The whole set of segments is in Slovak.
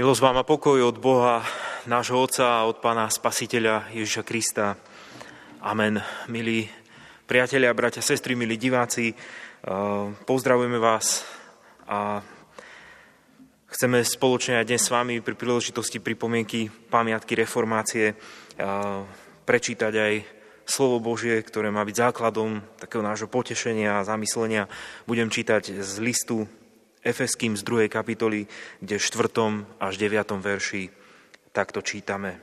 Milosť vám a pokoj od Boha, nášho Otca a od Pána Spasiteľa Ježiša Krista. Amen. Milí priatelia, bratia, sestry, milí diváci, eh, pozdravujeme vás a chceme spoločne aj dnes s vami pri príležitosti pripomienky pamiatky reformácie eh, prečítať aj slovo Božie, ktoré má byť základom takého nášho potešenia a zamyslenia. Budem čítať z listu Efeským z 2. kapitoly, kde v 4. až 9. verši takto čítame.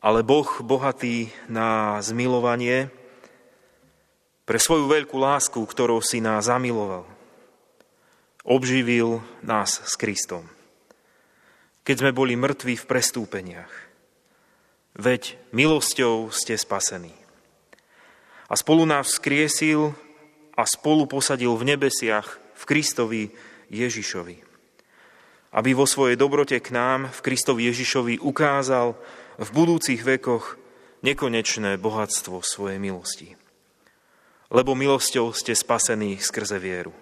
Ale Boh, bohatý na zmilovanie, pre svoju veľkú lásku, ktorou si nás zamiloval, obživil nás s Kristom. Keď sme boli mŕtvi v prestúpeniach, veď milosťou ste spasení. A spolu nás vzkriesil a spolu posadil v nebesiach v Kristovi Ježišovi. Aby vo svojej dobrote k nám v Kristovi Ježišovi ukázal v budúcich vekoch nekonečné bohatstvo svojej milosti. Lebo milosťou ste spasení skrze vieru.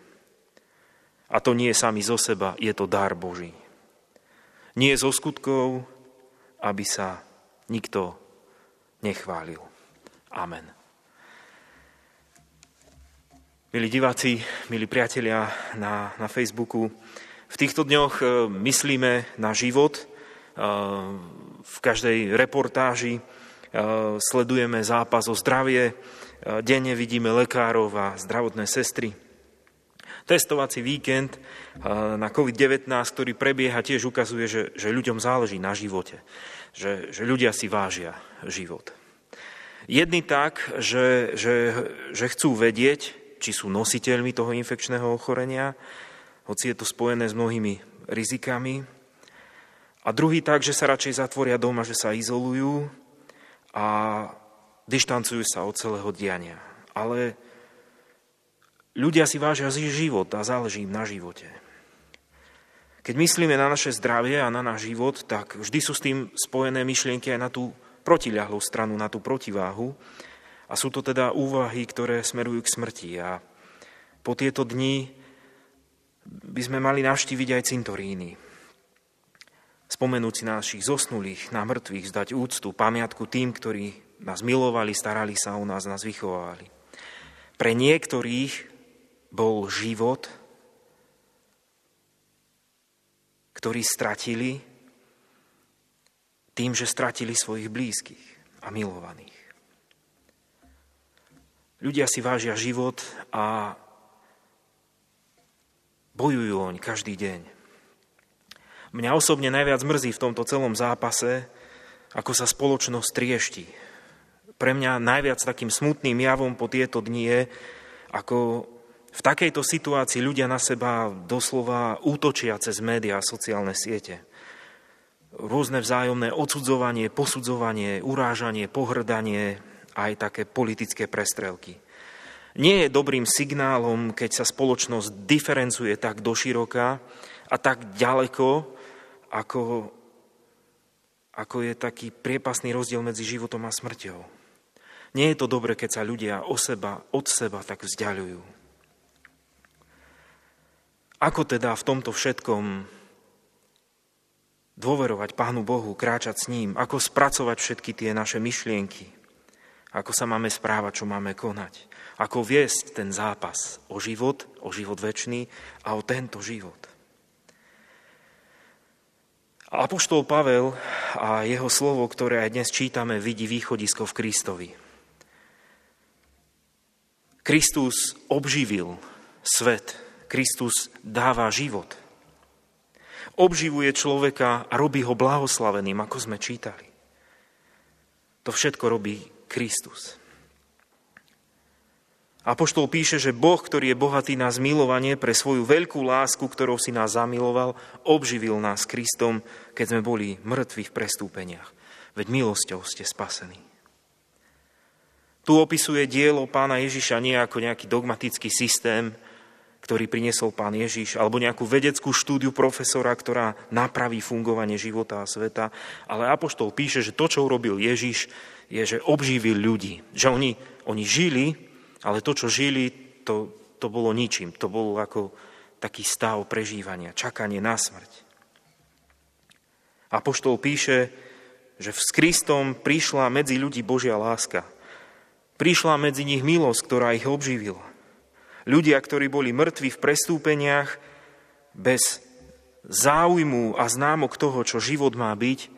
A to nie sami zo seba, je to dar Boží. Nie zo skutkov, aby sa nikto nechválil. Amen. Milí diváci, milí priatelia na, na Facebooku, v týchto dňoch e, myslíme na život. E, v každej reportáži e, sledujeme zápas o zdravie, denne vidíme lekárov a zdravotné sestry. Testovací víkend na COVID-19, ktorý prebieha, tiež ukazuje, že, že ľuďom záleží na živote, že, že ľudia si vážia život. Jedni tak, že, že, že chcú vedieť, či sú nositeľmi toho infekčného ochorenia, hoci je to spojené s mnohými rizikami. A druhý tak, že sa radšej zatvoria doma, že sa izolujú a dištancujú sa od celého diania. Ale ľudia si vážia život a záleží im na živote. Keď myslíme na naše zdravie a na náš život, tak vždy sú s tým spojené myšlienky aj na tú protiľahlú stranu, na tú protiváhu. A sú to teda úvahy, ktoré smerujú k smrti. A po tieto dni by sme mali navštíviť aj cintoríny. Spomenúť si našich zosnulých, na mŕtvych, zdať úctu, pamiatku tým, ktorí nás milovali, starali sa o nás, nás vychovávali. Pre niektorých bol život, ktorý stratili tým, že stratili svojich blízkych a milovaných. Ľudia si vážia život a bojujú oň každý deň. Mňa osobne najviac mrzí v tomto celom zápase, ako sa spoločnosť triešti. Pre mňa najviac takým smutným javom po tieto dni je, ako v takejto situácii ľudia na seba doslova útočia cez médiá a sociálne siete. Rôzne vzájomné odsudzovanie, posudzovanie, urážanie, pohrdanie, aj také politické prestrelky. Nie je dobrým signálom, keď sa spoločnosť diferencuje tak doširoka a tak ďaleko, ako, ako je taký priepasný rozdiel medzi životom a smrťou. Nie je to dobre, keď sa ľudia o seba, od seba tak vzdialujú. Ako teda v tomto všetkom dôverovať Pánu Bohu, kráčať s ním, ako spracovať všetky tie naše myšlienky, ako sa máme správať, čo máme konať. Ako viesť ten zápas o život, o život väčší a o tento život. Apoštol Pavel a jeho slovo, ktoré aj dnes čítame, vidí východisko v Kristovi. Kristus obživil svet. Kristus dáva život. Obživuje človeka a robí ho blahoslaveným, ako sme čítali. To všetko robí Kristus. Apoštol píše, že Boh, ktorý je bohatý na zmilovanie pre svoju veľkú lásku, ktorou si nás zamiloval, obživil nás Kristom, keď sme boli mŕtvi v prestúpeniach. Veď milosťou ste spasení. Tu opisuje dielo pána Ježiša nie ako nejaký dogmatický systém, ktorý priniesol pán Ježiš, alebo nejakú vedeckú štúdiu profesora, ktorá napraví fungovanie života a sveta. Ale Apoštol píše, že to, čo urobil Ježiš, je, že obživil ľudí. Že oni, oni žili, ale to, čo žili, to, to bolo ničím. To bolo ako taký stav prežívania, čakanie na smrť. Apoštol píše, že s Kristom prišla medzi ľudí Božia láska. Prišla medzi nich milosť, ktorá ich obživila. Ľudia, ktorí boli mŕtvi v prestúpeniach, bez záujmu a známok toho, čo život má byť,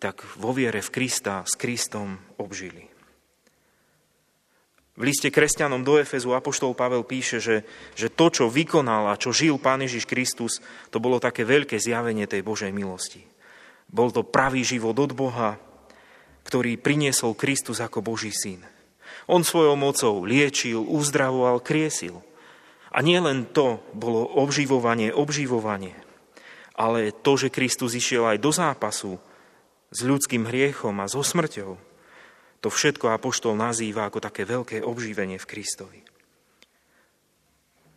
tak vo viere v Krista s Kristom obžili. V liste kresťanom do Efezu Apoštol Pavel píše, že, že to, čo vykonal a čo žil Pán Ježiš Kristus, to bolo také veľké zjavenie tej Božej milosti. Bol to pravý život od Boha, ktorý priniesol Kristus ako Boží syn. On svojou mocou liečil, uzdravoval, kriesil. A nie len to bolo obživovanie, obživovanie, ale to, že Kristus išiel aj do zápasu s ľudským hriechom a so smrťou, to všetko Apoštol nazýva ako také veľké obživenie v Kristovi.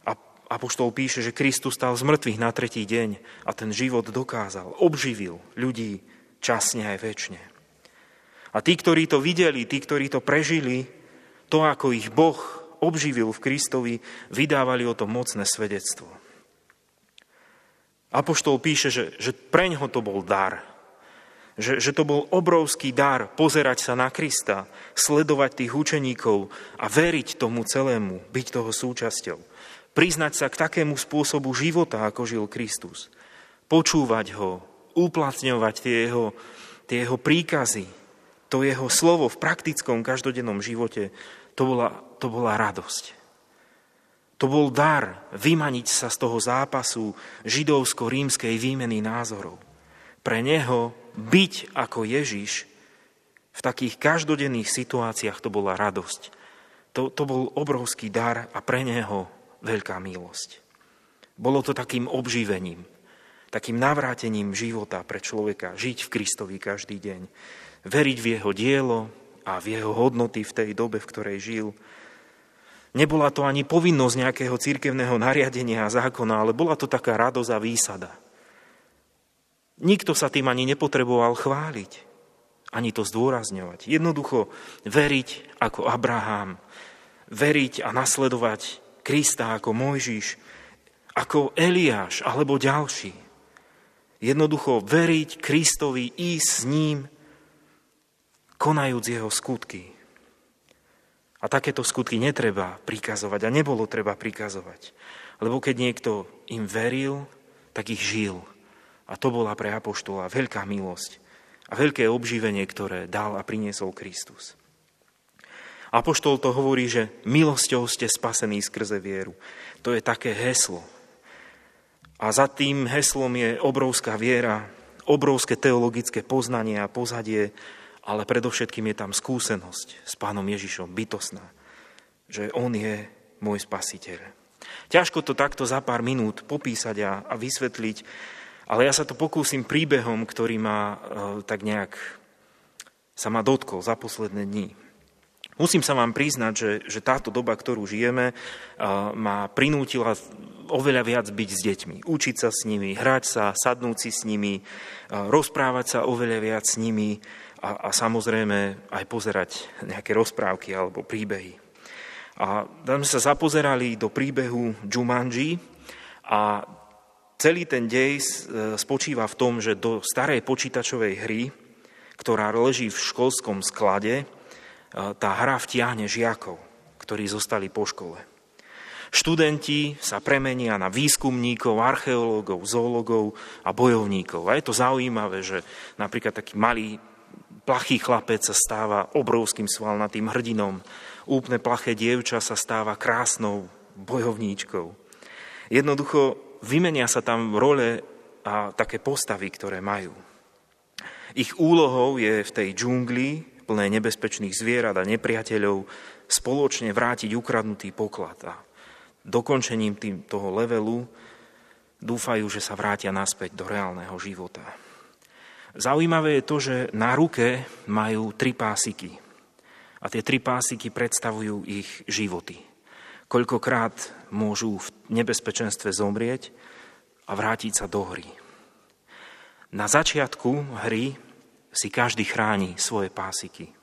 A Apoštol píše, že Kristus stal z mŕtvych na tretí deň a ten život dokázal, obživil ľudí časne aj väčšine. A tí, ktorí to videli, tí, ktorí to prežili, to, ako ich Boh obživil v Kristovi, vydávali o tom mocné svedectvo. Apoštol píše, že, že preňho to bol dar, že, že to bol obrovský dar pozerať sa na Krista, sledovať tých učeníkov a veriť tomu celému, byť toho súčasťou. Priznať sa k takému spôsobu života, ako žil Kristus. Počúvať ho, uplatňovať tie jeho, tie jeho príkazy, to jeho slovo v praktickom každodennom živote, to bola, to bola radosť. To bol dar vymaniť sa z toho zápasu židovsko-rímskej výmeny názorov. Pre neho byť ako Ježiš v takých každodenných situáciách to bola radosť. To, to bol obrovský dar a pre neho veľká milosť. Bolo to takým obživením, takým navrátením života pre človeka, žiť v Kristovi každý deň, veriť v jeho dielo a v jeho hodnoty v tej dobe, v ktorej žil. Nebola to ani povinnosť nejakého církevného nariadenia a zákona, ale bola to taká radosť a výsada. Nikto sa tým ani nepotreboval chváliť, ani to zdôrazňovať. Jednoducho veriť ako Abraham, veriť a nasledovať Krista ako Mojžiš, ako Eliáš alebo ďalší. Jednoducho veriť Kristovi, ísť s ním, konajúc jeho skutky. A takéto skutky netreba prikazovať a nebolo treba prikazovať. Lebo keď niekto im veril, tak ich žil. A to bola pre Apoštola veľká milosť a veľké obživenie, ktoré dal a priniesol Kristus. Apoštol to hovorí, že milosťou ste spasení skrze vieru. To je také heslo. A za tým heslom je obrovská viera, obrovské teologické poznanie a pozadie, ale predovšetkým je tam skúsenosť s pánom Ježišom, bytosná, že on je môj spasiteľ. Ťažko to takto za pár minút popísať a, a vysvetliť, ale ja sa to pokúsim príbehom, ktorý ma e, tak nejak sa ma dotkol za posledné dni. Musím sa vám priznať, že, že táto doba, ktorú žijeme, e, ma prinútila oveľa viac byť s deťmi. Učiť sa s nimi, hrať sa, sadnúť si s nimi, e, rozprávať sa oveľa viac s nimi a, a samozrejme aj pozerať nejaké rozprávky alebo príbehy. A tam sa zapozerali do príbehu Jumanji a Celý ten dej e, spočíva v tom, že do starej počítačovej hry, ktorá leží v školskom sklade, e, tá hra vtiahne žiakov, ktorí zostali po škole. Študenti sa premenia na výskumníkov, archeológov, zoológov a bojovníkov. A je to zaujímavé, že napríklad taký malý plachý chlapec sa stáva obrovským svalnatým hrdinom. Úplne plaché dievča sa stáva krásnou bojovníčkou. Jednoducho vymenia sa tam role a také postavy, ktoré majú. Ich úlohou je v tej džungli, plné nebezpečných zvierat a nepriateľov, spoločne vrátiť ukradnutý poklad. A dokončením tým, toho levelu dúfajú, že sa vrátia naspäť do reálneho života. Zaujímavé je to, že na ruke majú tri pásiky. A tie tri pásiky predstavujú ich životy koľkokrát môžu v nebezpečenstve zomrieť a vrátiť sa do hry. Na začiatku hry si každý chráni svoje pásiky.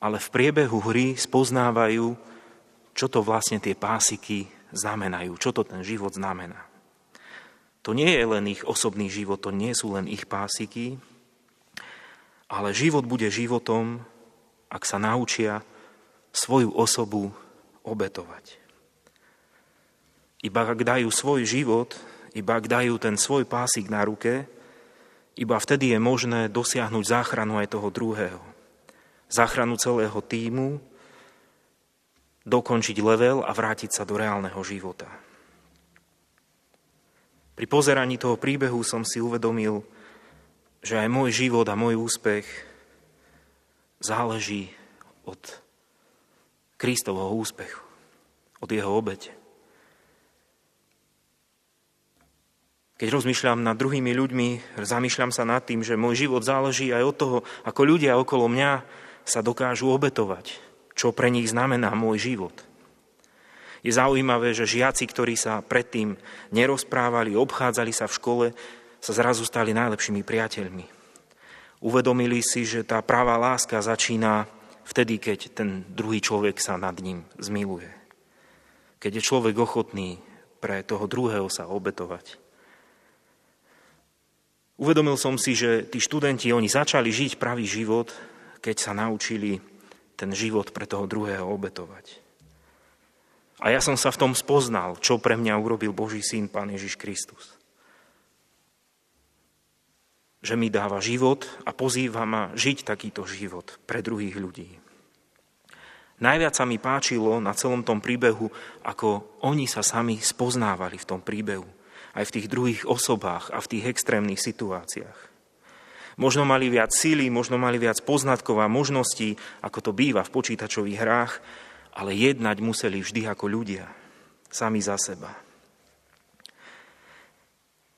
Ale v priebehu hry spoznávajú, čo to vlastne tie pásiky znamenajú, čo to ten život znamená. To nie je len ich osobný život, to nie sú len ich pásiky, ale život bude životom, ak sa naučia svoju osobu obetovať. Iba ak dajú svoj život, iba ak dajú ten svoj pásik na ruke, iba vtedy je možné dosiahnuť záchranu aj toho druhého. Záchranu celého týmu, dokončiť level a vrátiť sa do reálneho života. Pri pozeraní toho príbehu som si uvedomil, že aj môj život a môj úspech záleží od Kristovho úspechu, od jeho obete. Keď rozmýšľam nad druhými ľuďmi, zamýšľam sa nad tým, že môj život záleží aj od toho, ako ľudia okolo mňa sa dokážu obetovať, čo pre nich znamená môj život. Je zaujímavé, že žiaci, ktorí sa predtým nerozprávali, obchádzali sa v škole, sa zrazu stali najlepšími priateľmi. Uvedomili si, že tá práva láska začína vtedy, keď ten druhý človek sa nad ním zmiluje. Keď je človek ochotný pre toho druhého sa obetovať. Uvedomil som si, že tí študenti, oni začali žiť pravý život, keď sa naučili ten život pre toho druhého obetovať. A ja som sa v tom spoznal, čo pre mňa urobil Boží syn, Pán Ježiš Kristus. Že mi dáva život a pozýva ma žiť takýto život pre druhých ľudí. Najviac sa mi páčilo na celom tom príbehu, ako oni sa sami spoznávali v tom príbehu aj v tých druhých osobách a v tých extrémnych situáciách. Možno mali viac síly, možno mali viac poznatkov a možností, ako to býva v počítačových hrách, ale jednať museli vždy ako ľudia, sami za seba.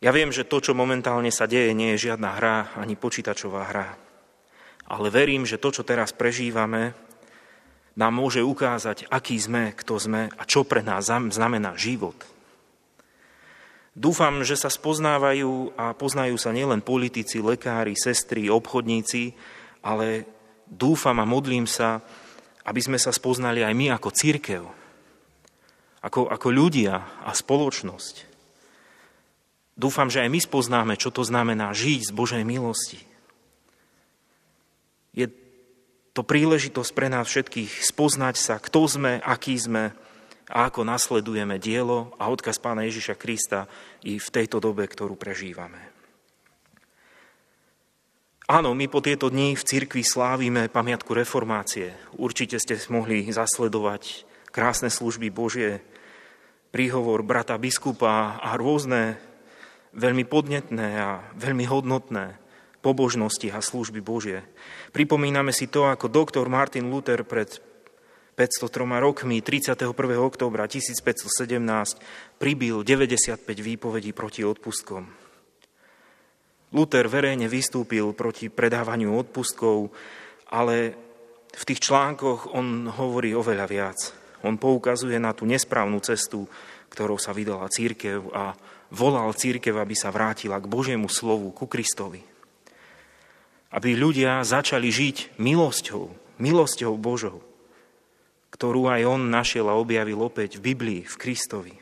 Ja viem, že to, čo momentálne sa deje, nie je žiadna hra ani počítačová hra. Ale verím, že to, čo teraz prežívame, nám môže ukázať, aký sme, kto sme a čo pre nás znamená život – Dúfam, že sa spoznávajú a poznajú sa nielen politici, lekári, sestry, obchodníci, ale dúfam a modlím sa, aby sme sa spoznali aj my ako církev, ako, ako ľudia a spoločnosť. Dúfam, že aj my spoznáme, čo to znamená žiť z Božej milosti. Je to príležitosť pre nás všetkých spoznať sa, kto sme, aký sme, a ako nasledujeme dielo a odkaz pána Ježiša Krista i v tejto dobe, ktorú prežívame. Áno, my po tieto dni v cirkvi slávime pamiatku reformácie. Určite ste mohli zasledovať krásne služby Božie, príhovor brata biskupa a rôzne veľmi podnetné a veľmi hodnotné pobožnosti a služby Božie. Pripomíname si to, ako doktor Martin Luther pred 503 rokmi 31. októbra 1517 pribil 95 výpovedí proti odpustkom. Luther verejne vystúpil proti predávaniu odpustkov, ale v tých článkoch on hovorí oveľa viac. On poukazuje na tú nesprávnu cestu, ktorou sa vydala církev a volal církev, aby sa vrátila k Božiemu slovu, ku Kristovi. Aby ľudia začali žiť milosťou, milosťou Božou ktorú aj on našiel a objavil opäť v Biblii, v Kristovi.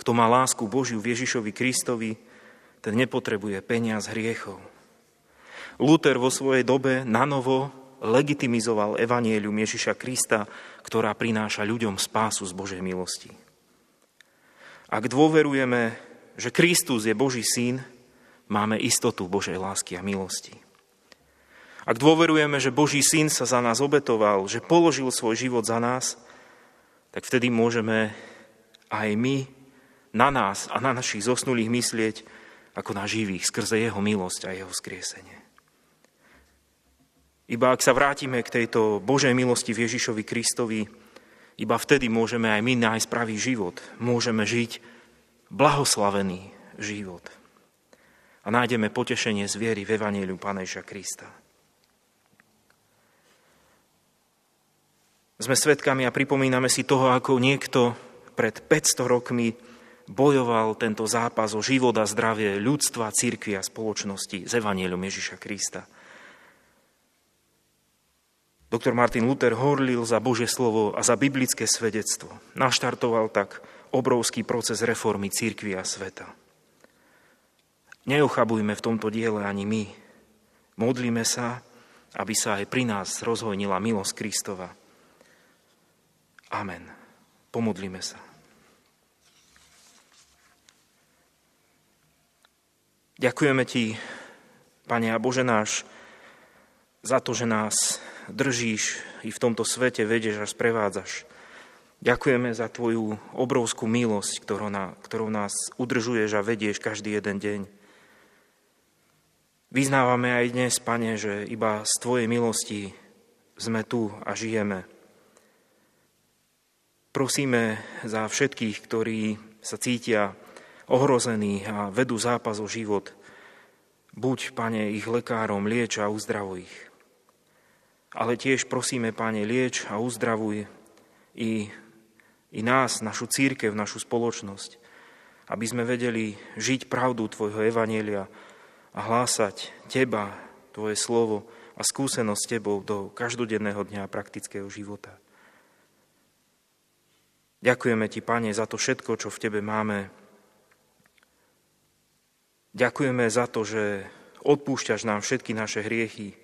Kto má lásku Božiu v Ježišovi Kristovi, ten nepotrebuje peniaz hriechov. Luther vo svojej dobe nanovo legitimizoval evanielium Ježiša Krista, ktorá prináša ľuďom spásu z Božej milosti. Ak dôverujeme, že Kristus je Boží syn, máme istotu Božej lásky a milosti. Ak dôverujeme, že Boží syn sa za nás obetoval, že položil svoj život za nás, tak vtedy môžeme aj my na nás a na našich zosnulých myslieť ako na živých skrze jeho milosť a jeho skriesenie. Iba ak sa vrátime k tejto Božej milosti v Ježišovi Kristovi, iba vtedy môžeme aj my nájsť pravý život. Môžeme žiť blahoslavený život. A nájdeme potešenie z viery v Evangeliu Pána Ježa Krista. Sme svedkami a pripomíname si toho, ako niekto pred 500 rokmi bojoval tento zápas o život a zdravie ľudstva, církvy a spoločnosti s Evanielom Ježiša Krista. Doktor Martin Luther horlil za Božie slovo a za biblické svedectvo. Naštartoval tak obrovský proces reformy církvy a sveta. Neochabujme v tomto diele ani my. Modlíme sa, aby sa aj pri nás rozhojnila milosť Kristova. Amen. Pomodlíme sa. Ďakujeme Ti, Pane a Bože náš, za to, že nás držíš i v tomto svete, vedieš a sprevádzaš. Ďakujeme za Tvoju obrovskú milosť, ktorou, ktorou nás udržuješ a vedieš každý jeden deň. Vyznávame aj dnes, Pane, že iba z Tvojej milosti sme tu a žijeme. Prosíme za všetkých, ktorí sa cítia ohrození a vedú zápas o život. Buď, Pane, ich lekárom, lieč a uzdravuj ich ale tiež prosíme, Pane, lieč a uzdravuj i, i nás, našu církev, našu spoločnosť, aby sme vedeli žiť pravdu Tvojho Evanielia a hlásať Teba, Tvoje slovo a skúsenosť s Tebou do každodenného dňa praktického života. Ďakujeme Ti, Pane, za to všetko, čo v Tebe máme. Ďakujeme za to, že odpúšťaš nám všetky naše hriechy,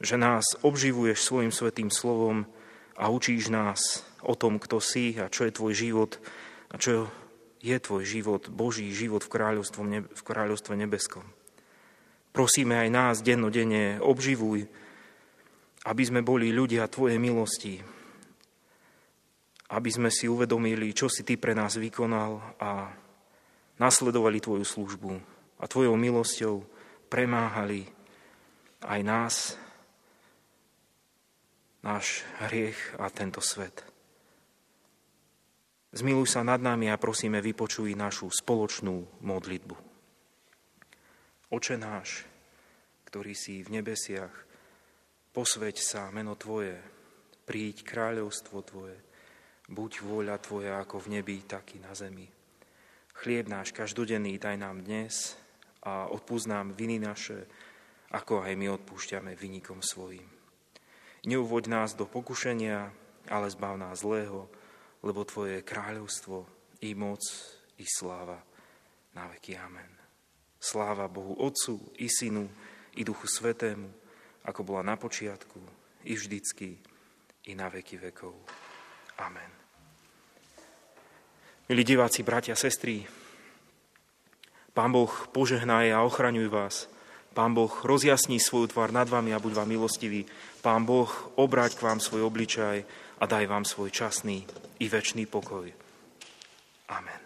že nás obživuješ svojim svetým slovom a učíš nás o tom, kto si a čo je tvoj život a čo je tvoj život, Boží život v kráľovstve, v kráľovstve nebeskom. Prosíme aj nás dennodenne, obživuj, aby sme boli ľudia Tvojej milosti, aby sme si uvedomili, čo si Ty pre nás vykonal a nasledovali Tvoju službu a Tvojou milosťou premáhali aj nás náš hriech a tento svet. Zmiluj sa nad nami a prosíme, vypočuj našu spoločnú modlitbu. Oče náš, ktorý si v nebesiach, posveď sa meno Tvoje, príď kráľovstvo Tvoje, buď vôľa Tvoja ako v nebi, tak i na zemi. Chlieb náš každodenný daj nám dnes a odpúsť nám viny naše, ako aj my odpúšťame vynikom svojim Neuvoď nás do pokušenia, ale zbav nás zlého, lebo Tvoje je kráľovstvo, i moc, i sláva na veky. Amen. Sláva Bohu Otcu, i Synu, i Duchu Svetému, ako bola na počiatku, i vždycky, i na veky vekov. Amen. Milí diváci, bratia, sestry, Pán Boh požehnaje a ochraňuj vás. Pán Boh rozjasní svoju tvár nad vami a buď vám milostivý. Pán Boh obráť k vám svoj obličaj a daj vám svoj časný i väčší pokoj. Amen.